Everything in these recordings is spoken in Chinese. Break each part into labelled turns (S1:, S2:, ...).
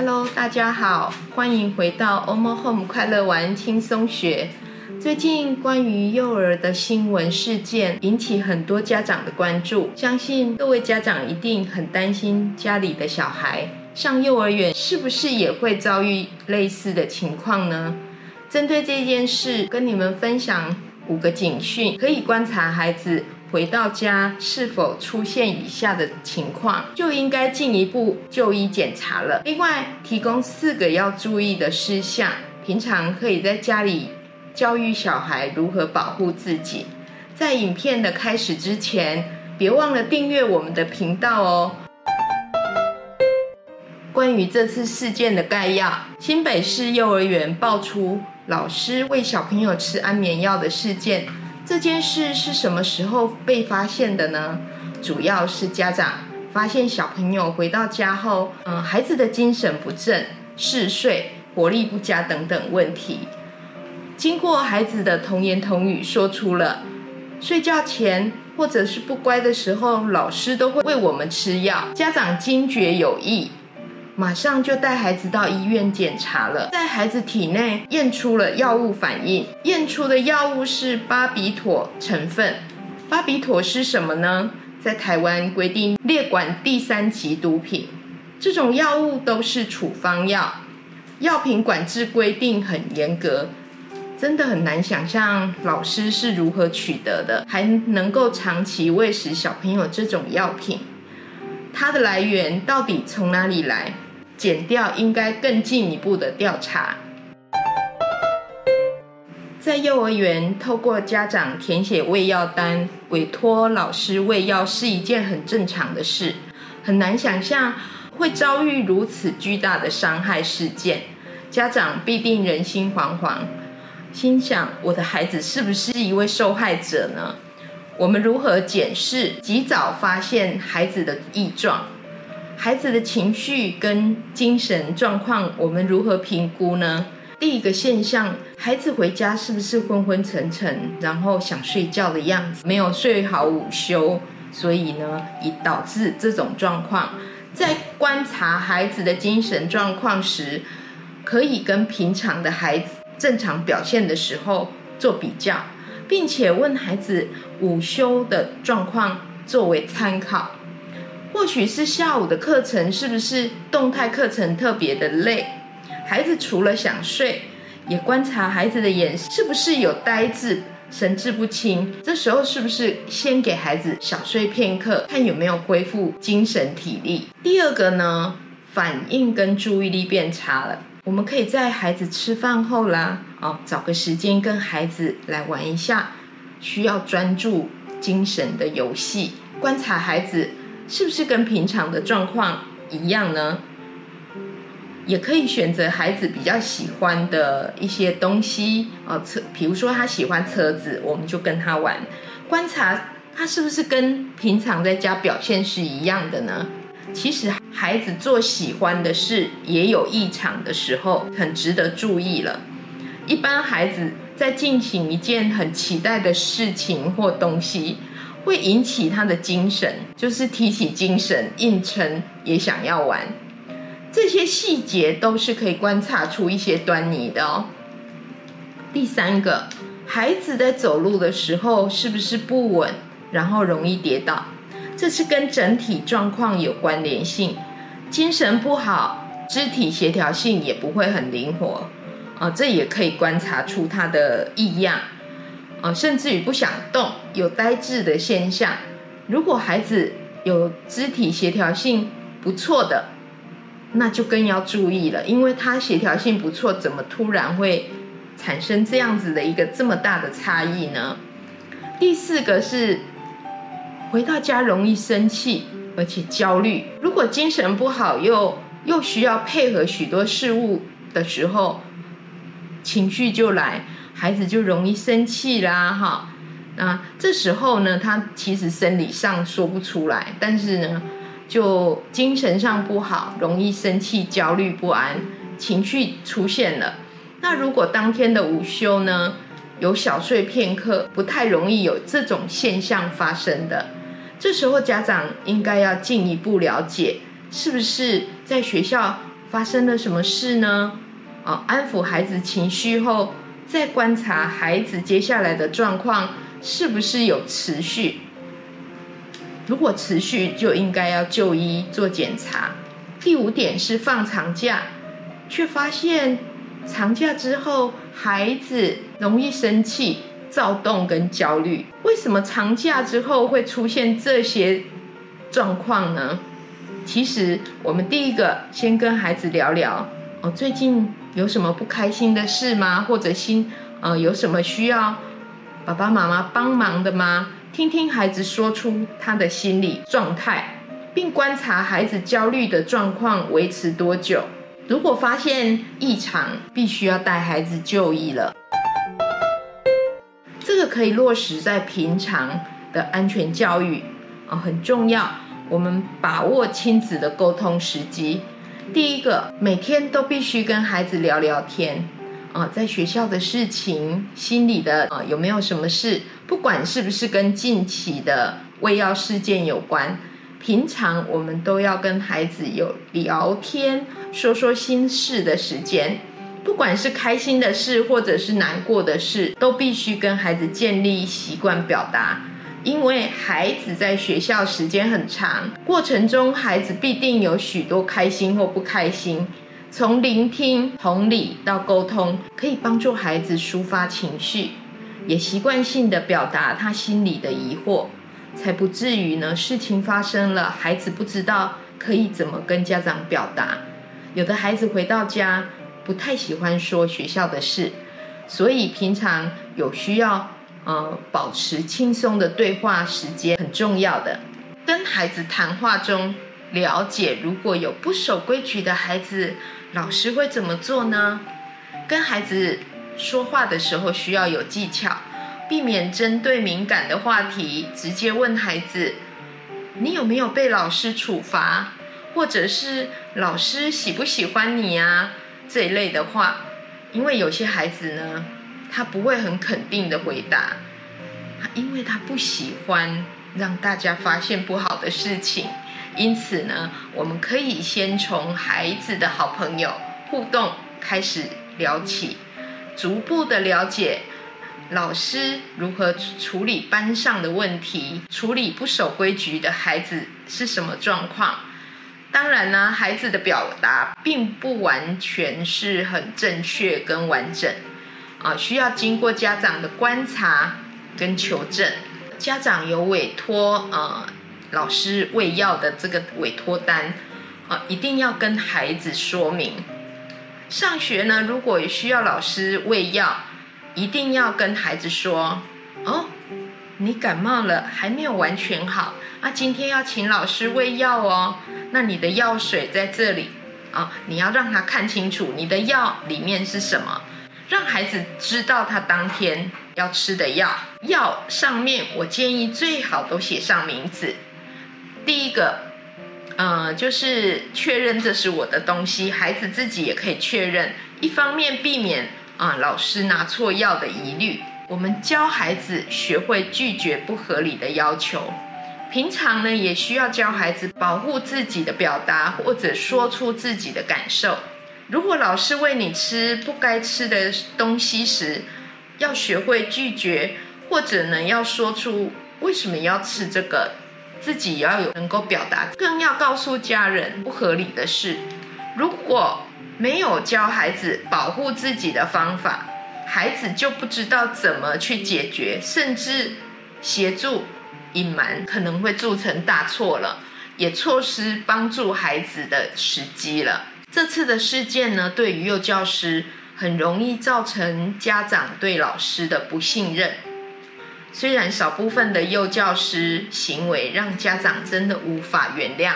S1: Hello，大家好，欢迎回到 Omo Home 快乐玩轻松学。最近关于幼儿的新闻事件引起很多家长的关注，相信各位家长一定很担心家里的小孩上幼儿园是不是也会遭遇类似的情况呢？针对这件事，跟你们分享五个警讯，可以观察孩子回到家是否出现以下的情况，就应该进一步就医检查了。另外，提供四个要注意的事项，平常可以在家里。教育小孩如何保护自己。在影片的开始之前，别忘了订阅我们的频道哦。关于这次事件的概要：新北市幼儿园爆出老师喂小朋友吃安眠药的事件。这件事是什么时候被发现的呢？主要是家长发现小朋友回到家后，嗯，孩子的精神不振、嗜睡、活力不佳等等问题。经过孩子的童言童语，说出了睡觉前或者是不乖的时候，老师都会喂我们吃药。家长惊觉有异，马上就带孩子到医院检查了，在孩子体内验出了药物反应，验出的药物是巴比妥成分。巴比妥是什么呢？在台湾规定列管第三级毒品，这种药物都是处方药，药品管制规定很严格。真的很难想象老师是如何取得的，还能够长期喂食小朋友这种药品，它的来源到底从哪里来？减掉应该更进一步的调查。在幼儿园，透过家长填写喂药单，委托老师喂药是一件很正常的事，很难想象会遭遇如此巨大的伤害事件，家长必定人心惶惶。心想：我的孩子是不是一位受害者呢？我们如何检视、及早发现孩子的异状？孩子的情绪跟精神状况，我们如何评估呢？第一个现象，孩子回家是不是昏昏沉沉，然后想睡觉的样子，没有睡好午休，所以呢，以导致这种状况。在观察孩子的精神状况时，可以跟平常的孩子。正常表现的时候做比较，并且问孩子午休的状况作为参考。或许是下午的课程是不是动态课程特别的累？孩子除了想睡，也观察孩子的眼是不是有呆滞、神志不清。这时候是不是先给孩子小睡片刻，看有没有恢复精神体力？第二个呢，反应跟注意力变差了。我们可以在孩子吃饭后啦，哦，找个时间跟孩子来玩一下需要专注精神的游戏，观察孩子是不是跟平常的状况一样呢？也可以选择孩子比较喜欢的一些东西，啊，车，比如说他喜欢车子，我们就跟他玩，观察他是不是跟平常在家表现是一样的呢？其实孩子做喜欢的事也有异常的时候，很值得注意了。一般孩子在进行一件很期待的事情或东西，会引起他的精神，就是提起精神，硬撑也想要玩。这些细节都是可以观察出一些端倪的哦。第三个，孩子在走路的时候是不是不稳，然后容易跌倒？这是跟整体状况有关联性，精神不好，肢体协调性也不会很灵活，啊，这也可以观察出他的异样，啊，甚至于不想动，有呆滞的现象。如果孩子有肢体协调性不错的，那就更要注意了，因为他协调性不错，怎么突然会产生这样子的一个这么大的差异呢？第四个是。回到家容易生气，而且焦虑。如果精神不好，又又需要配合许多事物的时候，情绪就来，孩子就容易生气啦，哈。那这时候呢，他其实生理上说不出来，但是呢，就精神上不好，容易生气、焦虑不安，情绪出现了。那如果当天的午休呢，有小睡片刻，不太容易有这种现象发生的。这时候家长应该要进一步了解，是不是在学校发生了什么事呢？哦，安抚孩子情绪后，再观察孩子接下来的状况是不是有持续。如果持续，就应该要就医做检查。第五点是放长假，却发现长假之后孩子容易生气、躁动跟焦虑。为什么长假之后会出现这些状况呢？其实，我们第一个先跟孩子聊聊哦，最近有什么不开心的事吗？或者心呃有什么需要爸爸妈妈帮忙的吗？听听孩子说出他的心理状态，并观察孩子焦虑的状况维持多久。如果发现异常，必须要带孩子就医了。这个可以落实在平常的安全教育啊，很重要。我们把握亲子的沟通时机。第一个，每天都必须跟孩子聊聊天。啊，在学校的事情，心里的啊有没有什么事？不管是不是跟近期的喂药事件有关，平常我们都要跟孩子有聊天、说说心事的时间。不管是开心的事，或者是难过的事，都必须跟孩子建立习惯表达。因为孩子在学校时间很长，过程中孩子必定有许多开心或不开心。从聆听、同理到沟通，可以帮助孩子抒发情绪，也习惯性的表达他心里的疑惑，才不至于呢事情发生了，孩子不知道可以怎么跟家长表达。有的孩子回到家不太喜欢说学校的事，所以平常有需要呃保持轻松的对话时间很重要的，跟孩子谈话中了解如果有不守规矩的孩子。老师会怎么做呢？跟孩子说话的时候需要有技巧，避免针对敏感的话题直接问孩子：“你有没有被老师处罚？”或者是“老师喜不喜欢你啊？”这一类的话，因为有些孩子呢，他不会很肯定的回答，因为他不喜欢让大家发现不好的事情。因此呢，我们可以先从孩子的好朋友互动开始聊起，逐步的了解老师如何处理班上的问题，处理不守规矩的孩子是什么状况。当然呢，孩子的表达并不完全是很正确跟完整，啊，需要经过家长的观察跟求证。家长有委托啊。老师喂药的这个委托单，啊，一定要跟孩子说明。上学呢，如果需要老师喂药，一定要跟孩子说：哦，你感冒了，还没有完全好，啊，今天要请老师喂药哦。那你的药水在这里，啊，你要让他看清楚你的药里面是什么，让孩子知道他当天要吃的药。药上面，我建议最好都写上名字。第一个，呃，就是确认这是我的东西，孩子自己也可以确认。一方面避免啊老师拿错药的疑虑，我们教孩子学会拒绝不合理的要求。平常呢，也需要教孩子保护自己的表达，或者说出自己的感受。如果老师喂你吃不该吃的东西时，要学会拒绝，或者呢，要说出为什么要吃这个。自己要有能够表达，更要告诉家人不合理的事。如果没有教孩子保护自己的方法，孩子就不知道怎么去解决，甚至协助隐瞒，可能会铸成大错了，也错失帮助孩子的时机了。这次的事件呢，对于幼教师很容易造成家长对老师的不信任。虽然少部分的幼教师行为让家长真的无法原谅，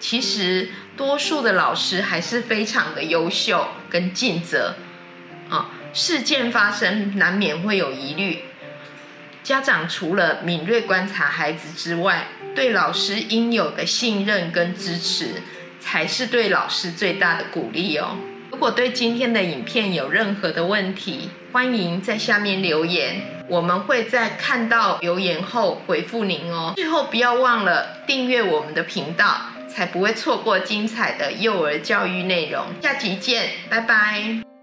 S1: 其实多数的老师还是非常的优秀跟尽责。啊，事件发生难免会有疑虑，家长除了敏锐观察孩子之外，对老师应有的信任跟支持，才是对老师最大的鼓励哦。如果对今天的影片有任何的问题，欢迎在下面留言。我们会在看到留言后回复您哦。最后不要忘了订阅我们的频道，才不会错过精彩的幼儿教育内容。下集见，拜拜。